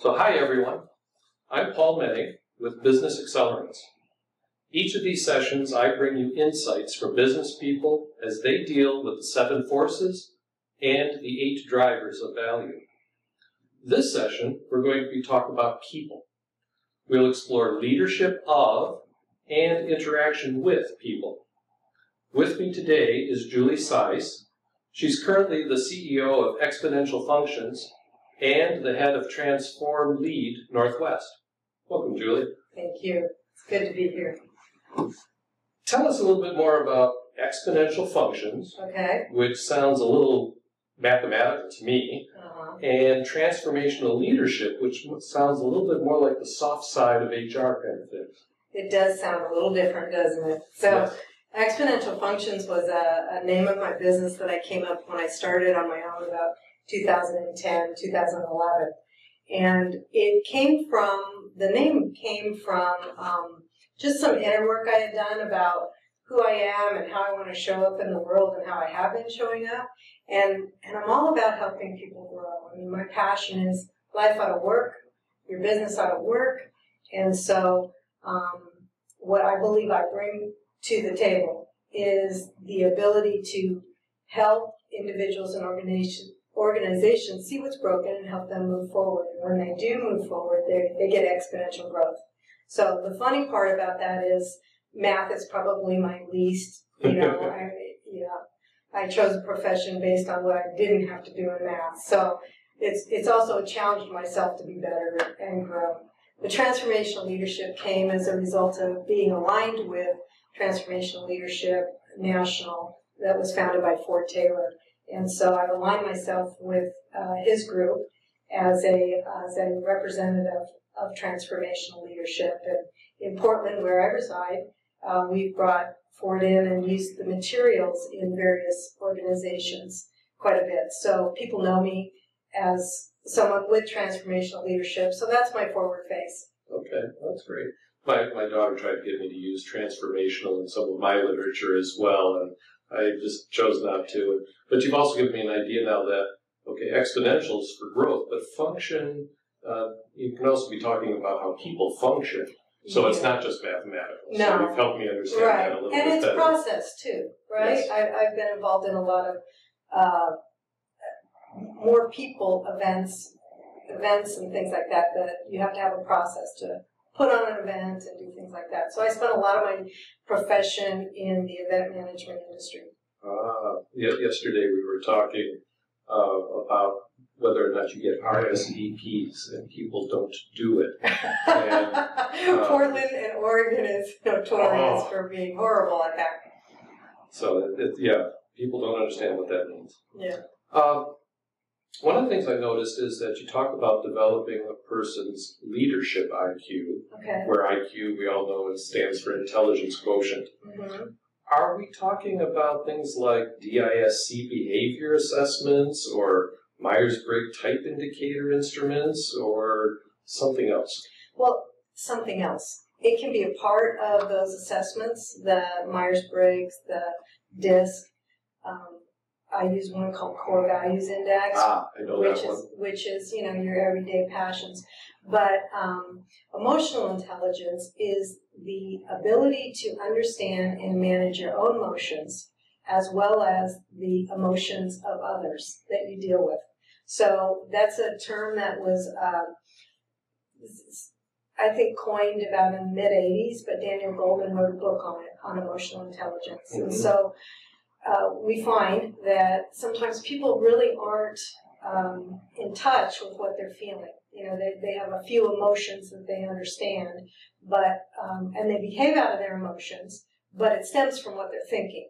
So, hi everyone. I'm Paul Menning with Business Accelerants. Each of these sessions, I bring you insights from business people as they deal with the seven forces and the eight drivers of value. This session, we're going to be talking about people. We'll explore leadership of and interaction with people. With me today is Julie Sies. She's currently the CEO of Exponential Functions and the head of Transform Lead Northwest. Welcome, Julie. Thank you. It's good to be here. Tell us a little bit more about exponential functions, Okay. which sounds a little mathematical to me, Uh-huh. and transformational leadership, which sounds a little bit more like the soft side of HR kind of thing. It does sound a little different, doesn't it? So, Exponential Functions was a, a name of my business that I came up when I started on my own about 2010, 2011. And it came from, the name came from um, just some inner work I had done about who I am and how I want to show up in the world and how I have been showing up. And, and I'm all about helping people grow. I mean, my passion is life out of work, your business out of work. And so, um, what I believe I bring to the table is the ability to help individuals and organizations organizations see what's broken and help them move forward. And when they do move forward, they, they get exponential growth. So the funny part about that is math is probably my least, you know, I, you know, I chose a profession based on what I didn't have to do in math. So it's, it's also challenged myself to be better and grow. The transformational leadership came as a result of being aligned with Transformational Leadership National that was founded by Ford Taylor. And so I've aligned myself with uh, his group as a, as a representative of transformational leadership. And in Portland, where I reside, uh, we've brought Ford in and used the materials in various organizations quite a bit. So people know me as someone with transformational leadership. So that's my forward face. Okay, that's great. My, my daughter tried to get me to use transformational in some of my literature as well, and I just chose not to. But you've also given me an idea now that, okay, exponentials for growth, but function, uh, you can also be talking about how people function. So it's not just mathematical. So No. you've helped me understand Right, that a little and bit better. And it's process too, right? Yes. I, I've been involved in a lot of uh, more people events, events and things like that. That you have to have a process to put on an event and do things like that. So I spent a lot of my profession in the event management industry. Ah, yesterday we were talking uh, about whether or not you get RSVPs and people don't do it. uh, Portland and Oregon is notorious Oh. for being horrible at that. So, it, it- yeah, people don't understand what that means. Yeah. Um, one of the things I noticed is that you talk about developing a person's leadership IQ, Okay. where IQ, we all know, it stands for intelligence quotient. hmm Are we talking about things like DISC behavior assessments or Myers Briggs type indicator instruments or something else? Well, something else. It can be a part of those assessments, the Myers Briggs, the DISC. Um, I use one called Core Values Index, Ah, which is which is you know your everyday passions. But um, emotional intelligence is the ability to understand and manage your own emotions as well as the emotions of others that you deal with. So that's a term that was, uh, I think, coined about in the mid '80s. But Daniel Goleman wrote a book on it on emotional intelligence, and Mhm. so uh, we find that sometimes people really aren't um, in touch with what they're feeling. You know, they, they have a few emotions that they understand, but um, and they behave out of their emotions, but it stems from what they're thinking.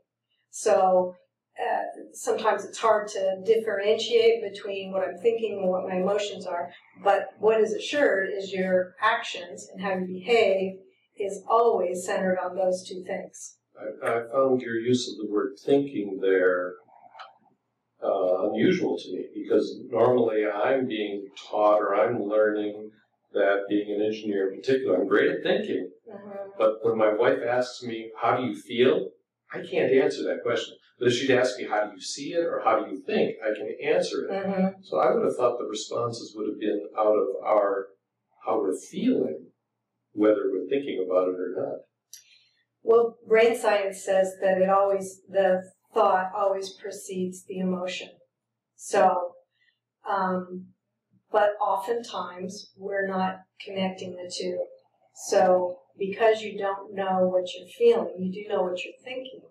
So uh, sometimes it's hard to differentiate between what I'm thinking and what my emotions are. But what is assured is your actions and how you behave is always centered on those two things. I, I found your use of the word thinking there uh, unusual to me because normally I'm being taught or I'm learning that being an engineer in particular, I'm great at thinking, Mhm. but when my wife asks me, How do you feel? I can't answer that question. But if she'd ask me, how do you see it or how do you think, I can answer it. Mm-hmm. So I would have thought the responses would have been out of our, how we're feeling, whether we're thinking about it or not. Well, brain science says that it always, the thought always precedes the emotion. So, um, but oftentimes we're not connecting the two. So, because you don't know what you're feeling, you do know what you're thinking.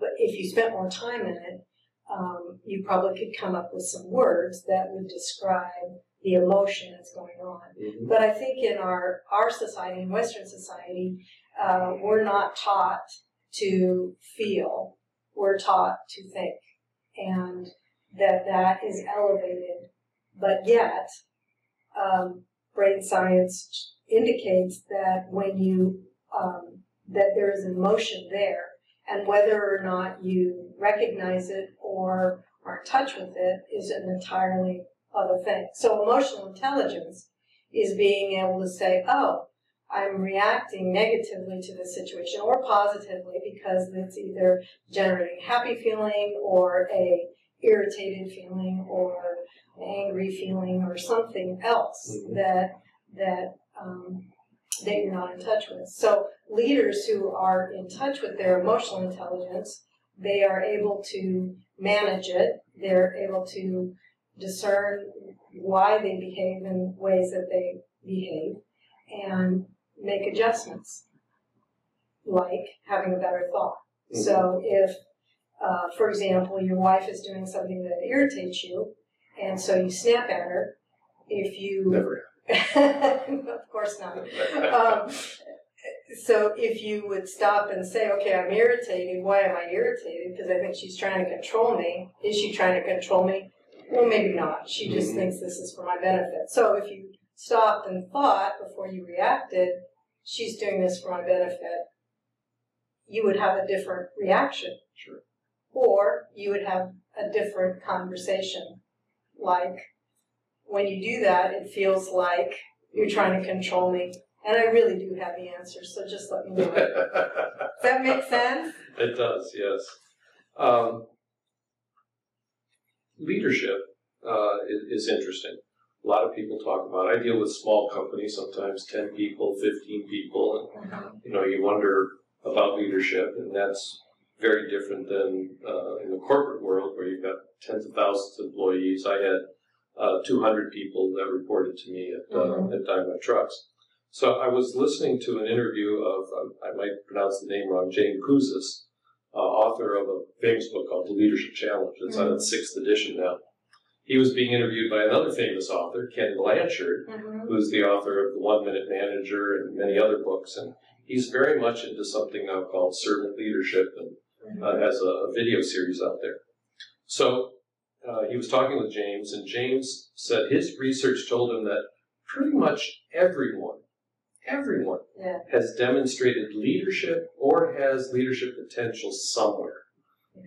But if you spent more time in it, um, you probably could come up with some words that would describe the emotion that's going on. Mm-hmm. But I think in our, our society, in Western society, uh, we're not taught to feel. We're taught to think. And that that is elevated. But yet, um, brain science indicates that when you, um, that there is emotion there, and whether or not you recognize it or are in touch with it is an entirely other thing. So emotional intelligence is being able to say, oh, I'm reacting negatively to this situation or positively because it's either generating a happy feeling or a irritated feeling or an angry feeling or something else Mhm. that that um, that you're not in touch with. So leaders who are in touch with their emotional intelligence, they are able to manage it. They're able to discern why they behave in ways that they behave and make adjustments, like having a better thought. Mhm. So if, uh, for example, your wife is doing something that irritates you, and so you snap at her, if you Never. of course not. Um, so if you would stop and say, okay, I'm irritated. Why am I irritated? Because I think she's trying to control me. Is she trying to control me? Well, maybe not. She just Mhm. thinks this is for my benefit. So if you stopped and thought before you reacted, she's doing this for my benefit, you would have a different reaction. Sure. Or you would have a different conversation. Like, when you do that, it feels like you're trying to control me. And I really do have the answers, so just let me know. Does that make sense? It does, yes. Um, leadership uh, is, is interesting. A lot of people talk about. I deal with small companies, sometimes ten people, fifteen people, and you know you wonder about leadership, and that's very different than uh, in the corporate world where you've got tens of thousands of employees. I had uh, 200 people that reported to me at, uh, Mhm. at Daimler Trucks. So I was listening to an interview of, um, I might pronounce the name wrong, James Kouzes, uh, author of a famous book called The Leadership Challenge. It's on its sixth edition now. He was being interviewed by another famous author, Ken Blanchard, Mm-hmm. who's the author of The One Minute Manager and many other books. And he's very much into something now called servant leadership and uh, has a, a video series out there. So uh, he was talking with James, and James said his research told him that pretty much everyone, everyone Yeah. has demonstrated leadership or has leadership potential somewhere.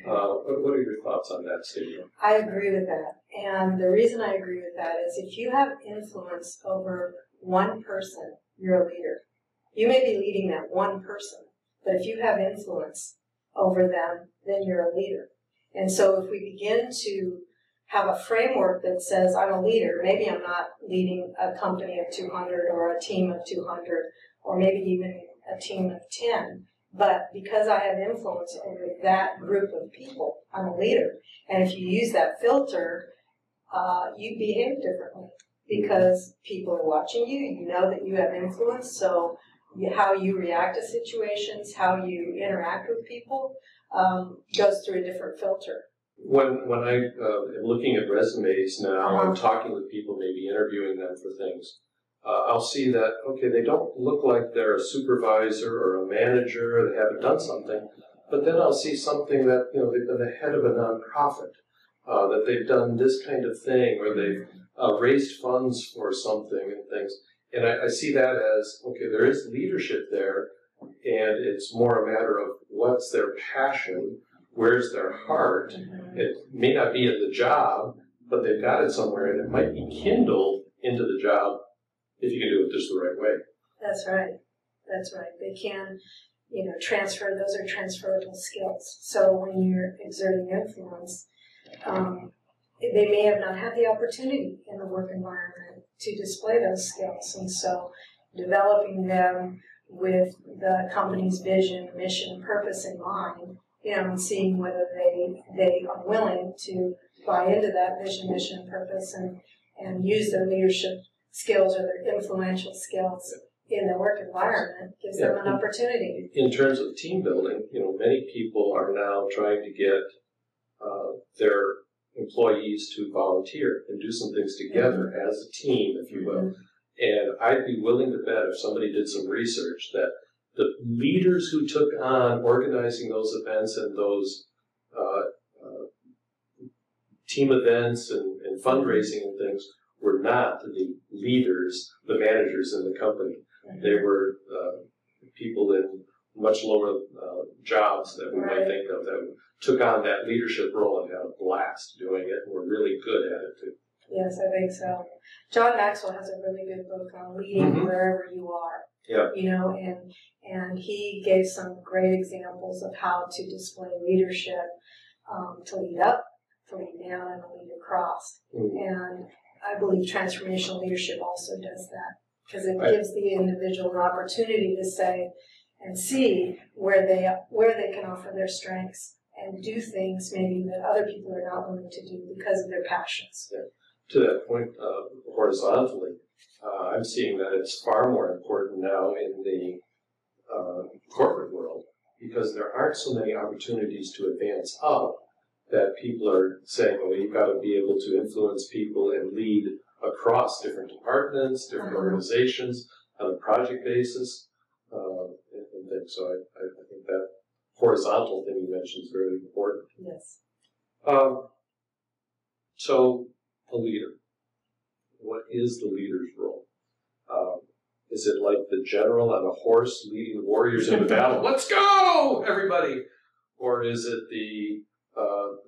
Uh, what, what are your thoughts on that statement? I agree with that. And the reason I agree with that is if you have influence over one person, you're a leader. You may be leading that one person, but if you have influence over them, then you're a leader. And so if we begin to have a framework that says I'm a leader, maybe I'm not leading a company of 200 or a team of 200 or maybe even a team of 10, but because I have influence over that group of people, I'm a leader. And if you use that filter, uh, you behave differently because people are watching you. You know that you have influence, so you, how you react to situations, how you interact with people, um, goes through a different filter. When when I uh, am looking at resumes now Uh-huh. and talking with people, maybe interviewing them for things, uh, I'll see that okay, they don't look like they're a supervisor or a manager, or they haven't done something, but then I'll see something that you know they've been the head of a nonprofit, uh, that they've done this kind of thing, or they've uh, raised funds for something and things, and I, I see that as okay, there is leadership there, and it's more a matter of what's their passion, where's their heart. It may not be at the job, but they've got it somewhere, and it might be kindled into the job if you can do it just the right way. That's right. That's right. They can you know, transfer, those are transferable skills. So when you're exerting influence, um, they may have not had the opportunity in the work environment to display those skills. And so developing them with the company's vision, mission, purpose in mind, you know, and seeing whether they they are willing to buy into that vision, mission, purpose, and and use their leadership skills or their influential skills in the work environment gives them an opportunity. In terms of team building, you know, many people are now trying to get uh, their employees to volunteer and do some things together mm-hmm. as a team, if you will. Mm-hmm. And I'd be willing to bet if somebody did some research that the leaders who took on organizing those events and those uh, uh, team events and, and, fundraising and things were not the leaders, the managers in the company. Mm-hmm. They were uh, people in much lower uh, jobs that we right. might think of that took on that leadership role and had a blast doing it and were really good at it too. Yes, I think so. John Maxwell has a really good book on leading mm-hmm. wherever you are. Yeah. You know, and and he gave some great examples of how to display leadership, um, to lead up, to lead down, and to lead across. Mm-hmm. And I believe transformational leadership also does that because it right. gives the individual an opportunity to say and see where they where they can offer their strengths and do things maybe that other people are not willing to do because of their passions. Yeah to that point uh, horizontally, uh, I'm seeing that it's far more important now in the uh, corporate world because there aren't so many opportunities to advance up that people are saying, well, you've got to be able to influence people and lead across different departments, different uh-huh. organizations on a project basis, uh, and, and things. So I, I, I, think that horizontal thing you mentioned is very important. Yes. Um, so a leader? What is the leader's role? Um, is it like the general on a horse leading the warriors into battle? Let's go, everybody! Or is it the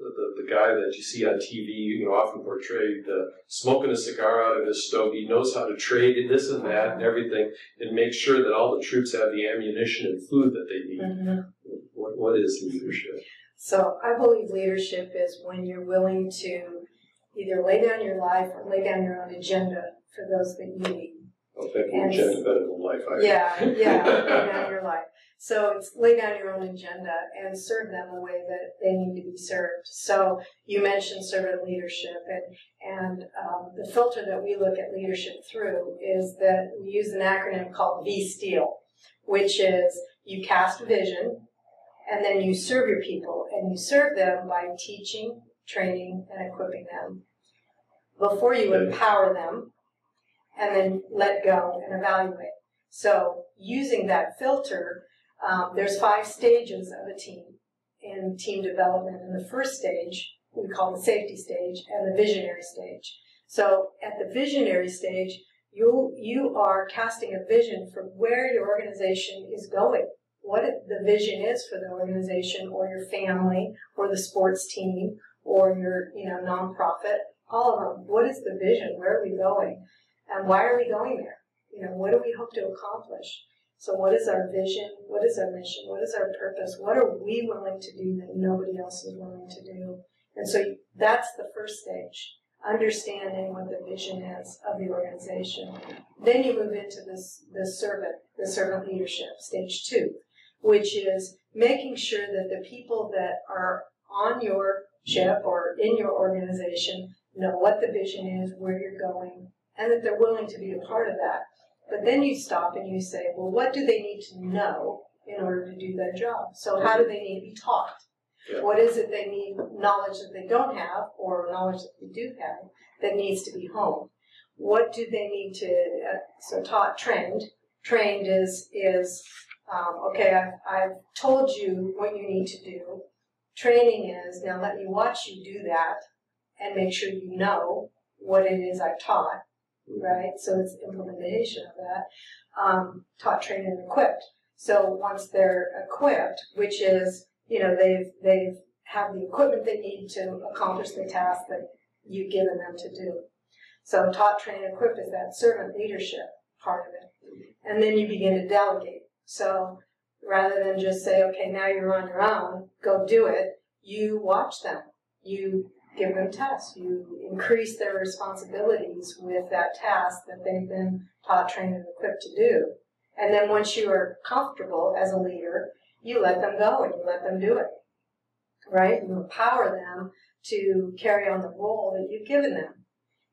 the, the guy that you see on TV, you know, often portrayed uh, smoking a cigar out of his stogie, knows how to trade this and that and everything, and make sure that all the troops have the ammunition and food that they need. Mm-hmm. What, what is leadership? So I believe leadership is when you're willing to either lay down your life or lay down your own agenda for those that you lead. Well, thank you, agenda better than life. I yeah, yeah, lay down your life. So it's lay down your own agenda and serve them the way that they need to be served. So you mentioned servant leadership, and and um, the filter that we look at leadership through is that we use an acronym called V STEEL, which is you cast vision, and then you serve your people, and you serve them by teaching, training, and equipping them before you empower them and then let go and evaluate. So using that filter, um, there's five stages of a team in team development. In the first stage, we call the safety stage and the visionary stage. So at the visionary stage, you you are casting a vision for where your organization is going, what the vision is for the organization or your family or the sports team or your, you know, nonprofit, all of them. What is the vision? Where are we going? And why are we going there? You know, what do we hope to accomplish? So what is our vision? What is our mission? What is our purpose? What are we willing to do that nobody else is willing to do? And so that's the first stage, understanding what the vision is of the organization. Then you move into this, the servant, the servant leadership, stage two, which is making sure that the people that are on your ship or in your organization know what the vision is, where you're going, and that they're willing to be a part of that. But then you stop and you say, well, what do they need to know in order to do their job? So how do they need to be taught? Yeah. What is it they need knowledge that they don't have or knowledge that they do have that needs to be honed? What do they need to, uh, so taught, trained. Trained is, is um, okay, I've, I've told you what you need to do Training is now let me watch you do that and make sure you know what it is I've taught, right? So it's implementation of that. Um, taught, trained, and equipped. So once they're equipped, which is, you know, they've, they've have the equipment they need to accomplish the task that you've given them to do. So taught, trained, and equipped is that servant leadership part of it. And then you begin to delegate. So rather than just say, okay, now you're on your own, go do it, you watch them. You give them tests. You increase their responsibilities with that task that they've been taught, trained, and equipped to do. And then once you are comfortable as a leader, you let them go and you let them do it. Right? You empower them to carry on the role that you've given them.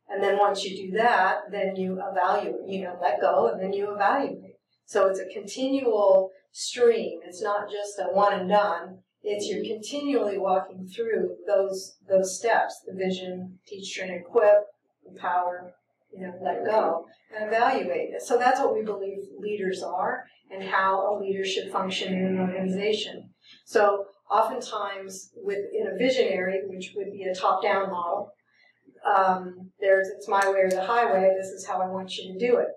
And then once you do that, then you evaluate, you know, let go and then you evaluate. So it's a continual stream. It's not just a one and done. It's you're continually walking through those those steps: the vision, teach, train, equip, empower, you know, let go, and evaluate it. So that's what we believe leaders are, and how a leader should function in an organization. So oftentimes, within a visionary, which would be a top-down model, um, there's it's my way or the highway. This is how I want you to do it.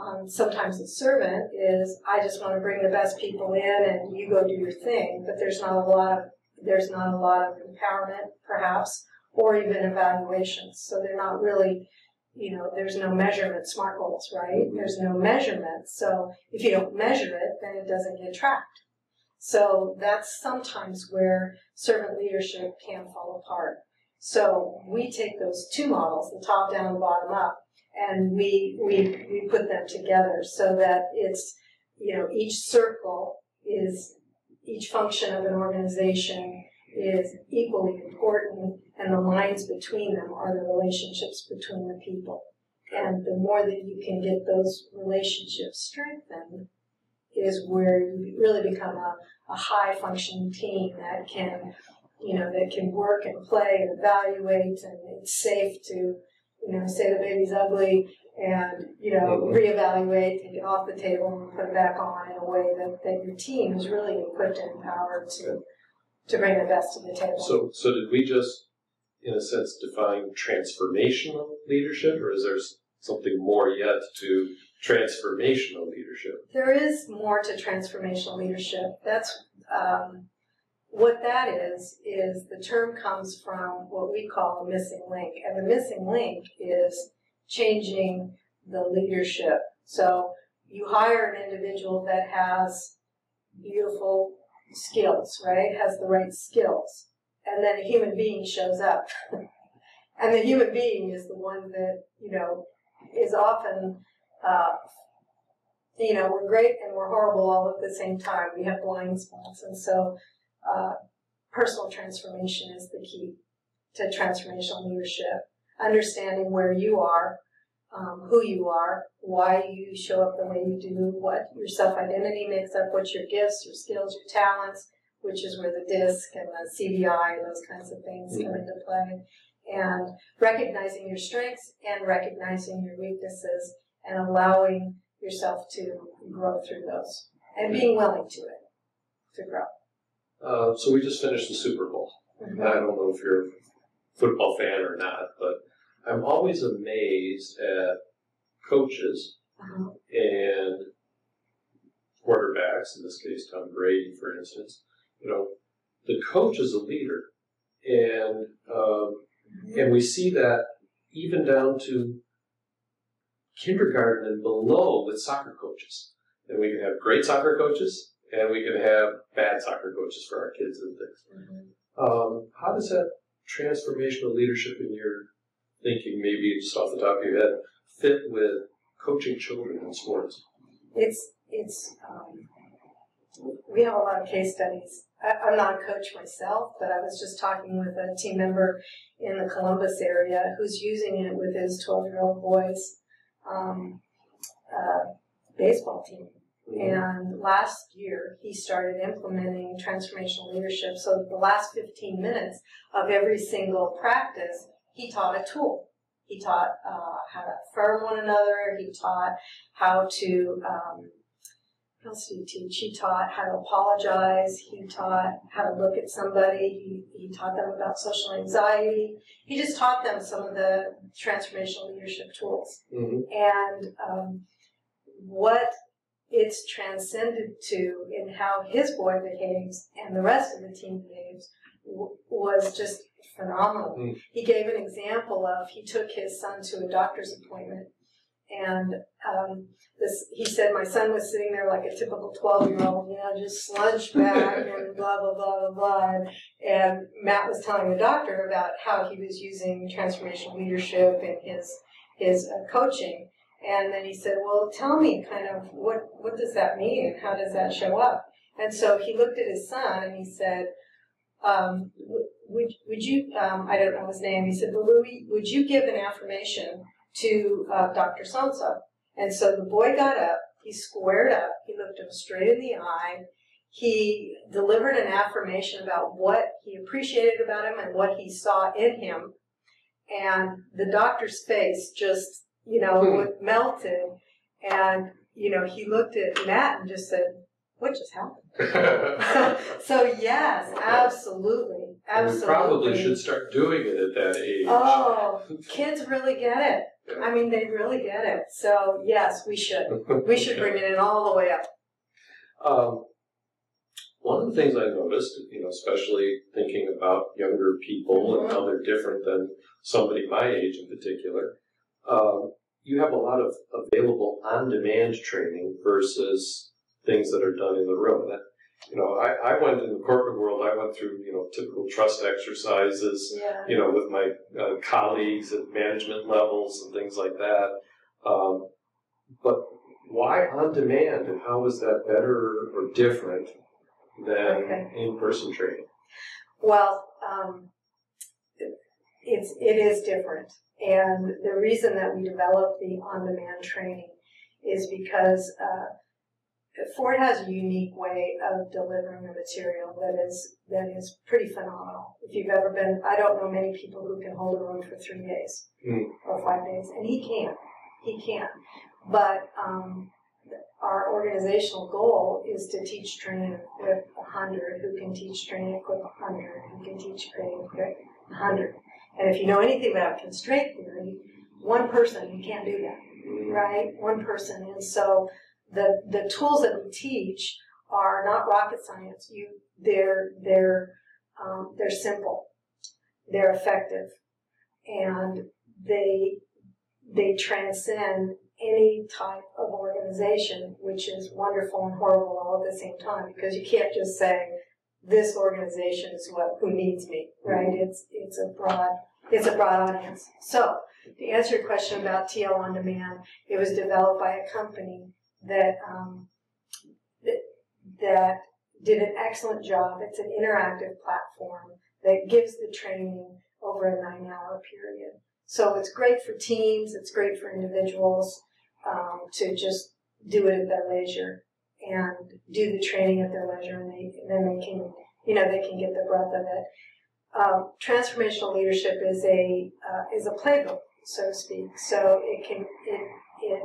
Um, sometimes the servant is I just want to bring the best people in and you go do your thing, but there's not a lot of there's not a lot of empowerment perhaps or even evaluations. So they're not really you know, there's no measurement, SMART goals, right? There's no measurement. So if you don't measure it, then it doesn't get tracked. So that's sometimes where servant leadership can fall apart. So we take those two models, the top down and bottom up, and we, we, we put them together so that it's, you know, each circle is, each function of an organization is equally important, and the lines between them are the relationships between the people. And the more that you can get those relationships strengthened, is where you really become a, a high functioning team that can, you know, that can work and play and evaluate, and it's safe to you know, say the baby's ugly and, you know, reevaluate, take it off the table and put it back on in a way that, that your team is really equipped and empowered to to bring the best to the table. So so did we just in a sense define transformational leadership or is there something more yet to transformational leadership? There is more to transformational leadership. That's um, what that is, is the term comes from what we call a missing link. And the missing link is changing the leadership. So you hire an individual that has beautiful skills, right? Has the right skills. And then a human being shows up. and the human being is the one that, you know, is often, uh, you know, we're great and we're horrible all at the same time. We have blind spots. And so uh, personal transformation is the key to transformational leadership. Understanding where you are, um, who you are, why you show up the way you do, what your self identity makes up, what's your gifts, your skills, your talents, which is where the DISC and the CVI and those kinds of things come into play. And recognizing your strengths and recognizing your weaknesses and allowing yourself to grow through those and being willing to it, to grow. Uh, so we just finished the Super Bowl. Mm-hmm. I don't know if you're a football fan or not, but I'm always amazed at coaches uh-huh. and quarterbacks, in this case Tom Brady, for instance. You know, the coach is a leader, and um, mm-hmm. and we see that even down to kindergarten and below with soccer coaches. And we can have great soccer coaches, and we can have bad soccer coaches for our kids and things. Mm-hmm. Um, how does that transformational leadership in your thinking, maybe just off the top of your head, fit with coaching children in sports? It's it's um, we have a lot of case studies. I, am not a coach myself, but I was just talking with a team member in the Columbus area who's using it with his 12 year old boys' um, uh, baseball team and last year, he started implementing transformational leadership. So the last 15 minutes of every single practice, he taught a tool. He taught uh, how to affirm one another. He taught how to, um, what else did he teach? He taught how to apologize. He taught how to look at somebody. He, he taught them about social anxiety. He just taught them some of the transformational leadership tools. Mm-hmm. And um, what it's transcended to in how his boy behaves and the rest of the team behaves w- was just phenomenal. Mm. He gave an example of he took his son to a doctor's appointment And um, this, he said my son was sitting there like a typical 12 year old, you know, just slunched back and blah, blah, blah, blah, blah. And, and Matt was telling the doctor about how he was using transformational leadership in his, his uh, coaching. And then he said, well, tell me kind of what, what does that mean? And how does that show up? And so he looked at his son and he said, um, would, would you, um, I don't know his name, he said, well, Louis, would you give an affirmation to uh, Dr. so And so the boy got up, he squared up, he looked him straight in the eye, he delivered an affirmation about what he appreciated about him and what he saw in him. And the doctor's face just, you know, hmm. melted. And, you know, he looked at Matt and just said, what just happened? so yes, absolutely, absolutely. We probably should start doing it at that age. Oh, kids really get it. I mean, they really get it. So yes, we should. We should bring it in all the way up. Um, one of the things I noticed, you know, especially thinking about younger people and how they're different than somebody my age in particular, um, you have a lot of available on-demand training versus things that are done in the room. That, you know, I, I went in the corporate world, I went through, you know, typical trust exercises, yeah. you know, with my uh, colleagues at management levels and things like that. Um, but why on demand and how is that better or different than okay. in person training? Well, um, it's, it is different. And the reason that we developed the on demand training is because uh, Ford has a unique way of delivering the material that is that is pretty phenomenal. If you've ever been, I don't know many people who can hold a room for three days mm. or five days, and he can't. he can't. But um, our organizational goal is to teach, train, equip a hundred who can teach, train, equip a hundred who can teach, train, equip a hundred. And if you know anything about constraint theory, one person you can't do that, mm. right? One person, and so the the tools that we teach are not rocket science. You they're they're um, they're simple, they're effective, and they they transcend any type of organization, which is wonderful and horrible all at the same time because you can't just say this organization is what who needs me, right? Mm-hmm. It's it's a broad it's a broad audience. So to answer your question about TL on demand, it was developed by a company that, um, that, that did an excellent job. It's an interactive platform that gives the training over a nine hour period. So it's great for teams, it's great for individuals um, to just do it at their leisure and do the training at their leisure, and, they, then they can, you know, they can get the breadth of it. Um, transformational leadership is a uh, is a playbook, so to speak. So it can it it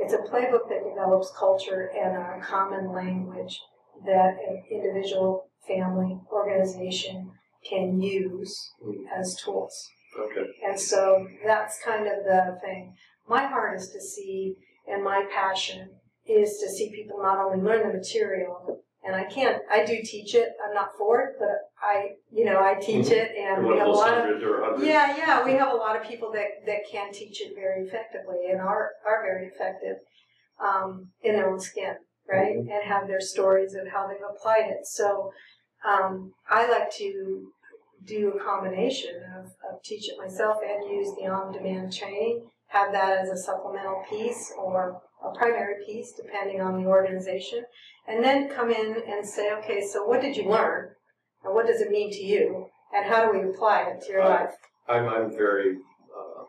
it's a playbook that develops culture and a common language that an individual, family, organization can use as tools. Okay. And so that's kind of the thing. My heart is to see, and my passion is to see people not only learn the material, and I can't, I do teach it, I'm not for it, but I, you know, I teach mm-hmm. it, and we have a lot of, yeah, yeah, we have a lot of people that, that can teach it very effectively and are, are very effective um, in their own skin, right? Mm-hmm. And have their stories of how they've applied it. So um, I like to do a combination of, of teach it myself and use the on-demand training, have that as a supplemental piece or primary piece, depending on the organization, and then come in and say, okay, so what did you learn? And what does it mean to you? And how do we apply it to your uh, life? I'm, I'm very uh,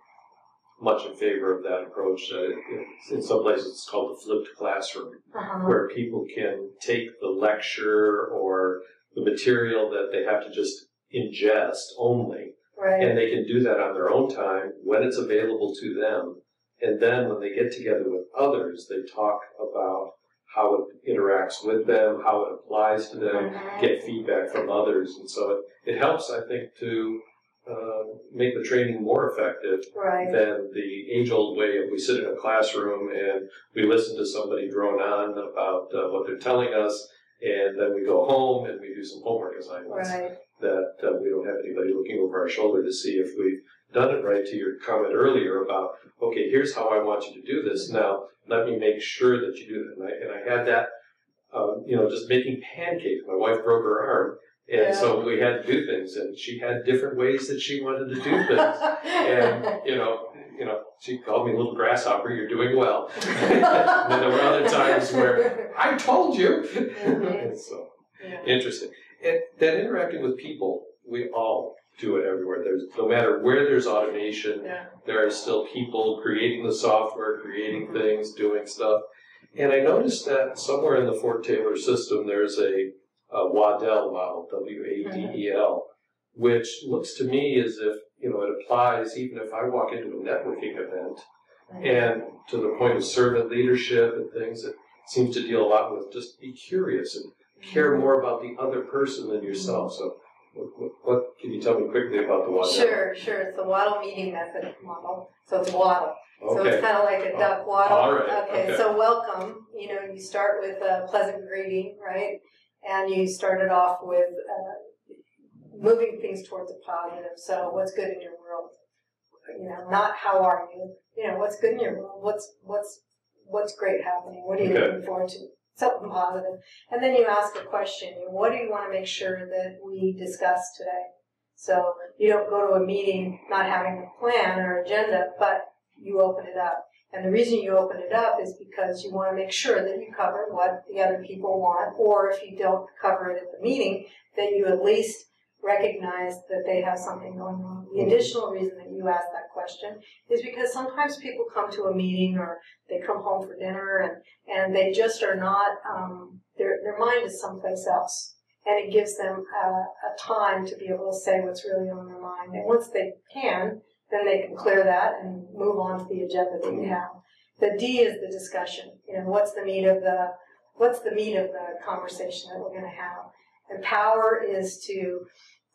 much in favor of that approach. Uh, in some places, it's called the flipped classroom, uh-huh. where people can take the lecture or the material that they have to just ingest only, right. and they can do that on their own time when it's available to them. And then when they get together with others, they talk about how it interacts with them, how it applies to them, mm-hmm. get feedback from others. And so it, it helps, I think, to uh, make the training more effective right. than the age old way of we sit in a classroom and we listen to somebody drone on about uh, what they're telling us, and then we go home and we do some homework assignments. Right. That uh, we don't have anybody looking over our shoulder to see if we've done it right to your comment earlier about, okay, here's how I want you to do this. Now, let me make sure that you do that. And I, and I had that, uh, you know, just making pancakes. My wife broke her arm. And Yeah. so we had to do things, and she had different ways that she wanted to do things. and you know, you know, she called me a little grasshopper. You're doing well. and then there were other times where I told you. Mhm. so Yeah. interesting. And that interacting with people, we all do it everywhere. There's no matter where there's automation, Yeah. there are still people creating the software, creating mm-hmm. things, doing stuff. And I noticed that somewhere in the Ford Taylor system, there's a, a WADEL model, W A D E L, which looks to me as if you know it applies even if I walk into a networking event, and to the point of servant leadership and things. It seems to deal a lot with just be curious and care mm-hmm. more about the other person than yourself. So, what, what, what can you tell me quickly about the WADEL? Sure, sure. It's the waddle meeting method model. So it's waddle. So it's kind of like a duck waddle. All right, okay. So welcome. You know, you start with a pleasant greeting, right? And you started off with uh, moving things towards a positive. So what's good in your world? You know, not how are you? You know, what's good in your world? What's what's what's great happening? What are you Okay. looking forward to? Something positive. And then you ask a question. What do you want to make sure that we discuss today? So you don't go to a meeting not having a plan or agenda, but you open it up. And the reason you open it up is because you want to make sure that you cover what the other people want, or if you don't cover it at the meeting, that you at least recognize that they have something going on. The additional reason that you ask that question is because sometimes people come to a meeting or they come home for dinner and, and they just are not, um, their, their mind is someplace else. And it gives them a, a time to be able to say what's really on their mind. And once they can, then they can clear that and move on to the agenda that you have. The D is the discussion. You know, what's the meat of the what's the meat of the conversation that we're going to have? And power is to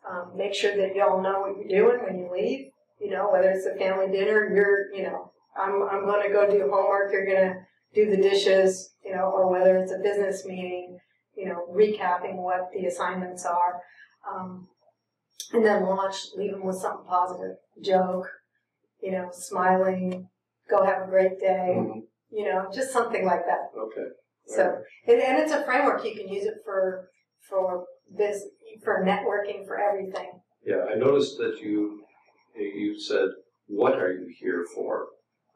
um, make sure that y'all know what you're doing when you leave. You know, whether it's a family dinner, you're you know, I'm I'm going to go do homework. You're going to do the dishes. You know, or whether it's a business meeting. You know, recapping what the assignments are. Um, and then launch, leave them with something positive, joke, you know, smiling, go have a great day, Mhm. you know, just something like that. Okay. So, and, and it's a framework you can use it for for this for networking for everything. Yeah, I noticed that you you said, "What are you here for?"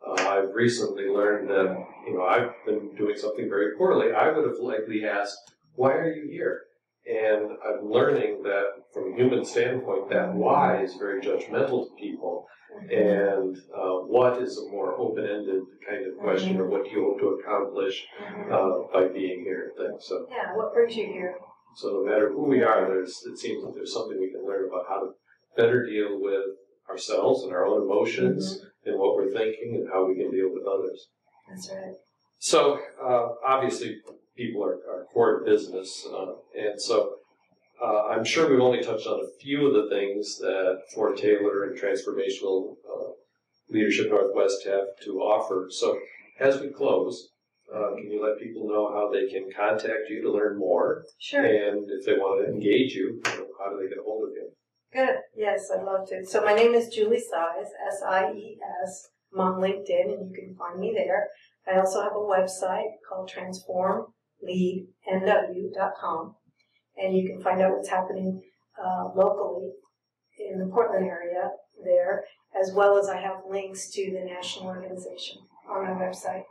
Uh, I've recently learned that you know I've been doing something very poorly. I would have likely asked, "Why are you here?" And I'm learning that from a human standpoint, that why is very judgmental to people, and uh, what is a more open-ended kind of question, or what do you hope to accomplish Mhm. uh, by being here and things. So. Yeah, what brings you here? So no matter who we are, there's it seems that there's something we can learn about how to better deal with ourselves and our own emotions and what we're thinking and how we can deal with others. That's right. So uh, obviously, people are, are core to business, uh, and so uh, I'm sure we've only touched on a few of the things that Ford Taylor and Transformational uh, Leadership Northwest have to offer. So as we close, uh, can you let people know how they can contact you to learn more? Sure. And if they want to engage you, how do they get a hold of you? Good. Yes, I'd love to. So my name is Julie Sies, S I E S. I'm on LinkedIn, and you can find me there. I also have a website called transformleadnw.com, and you can find out what's happening uh, locally in the Portland area there, as well as I have links to the national organization on my website.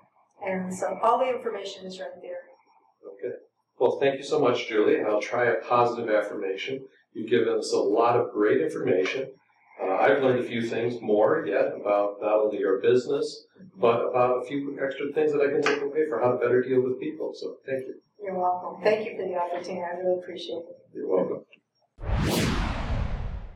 And so all the information is right there. Okay. Well, thank you so much, Julie. I'll try a positive affirmation. You've given us a lot of great information. Uh, I've learned a few things more yet about not only your business, but about a few extra things that I can take away for how to better deal with people. So thank you. You're welcome. Thank you for the opportunity. I really appreciate it. You're welcome.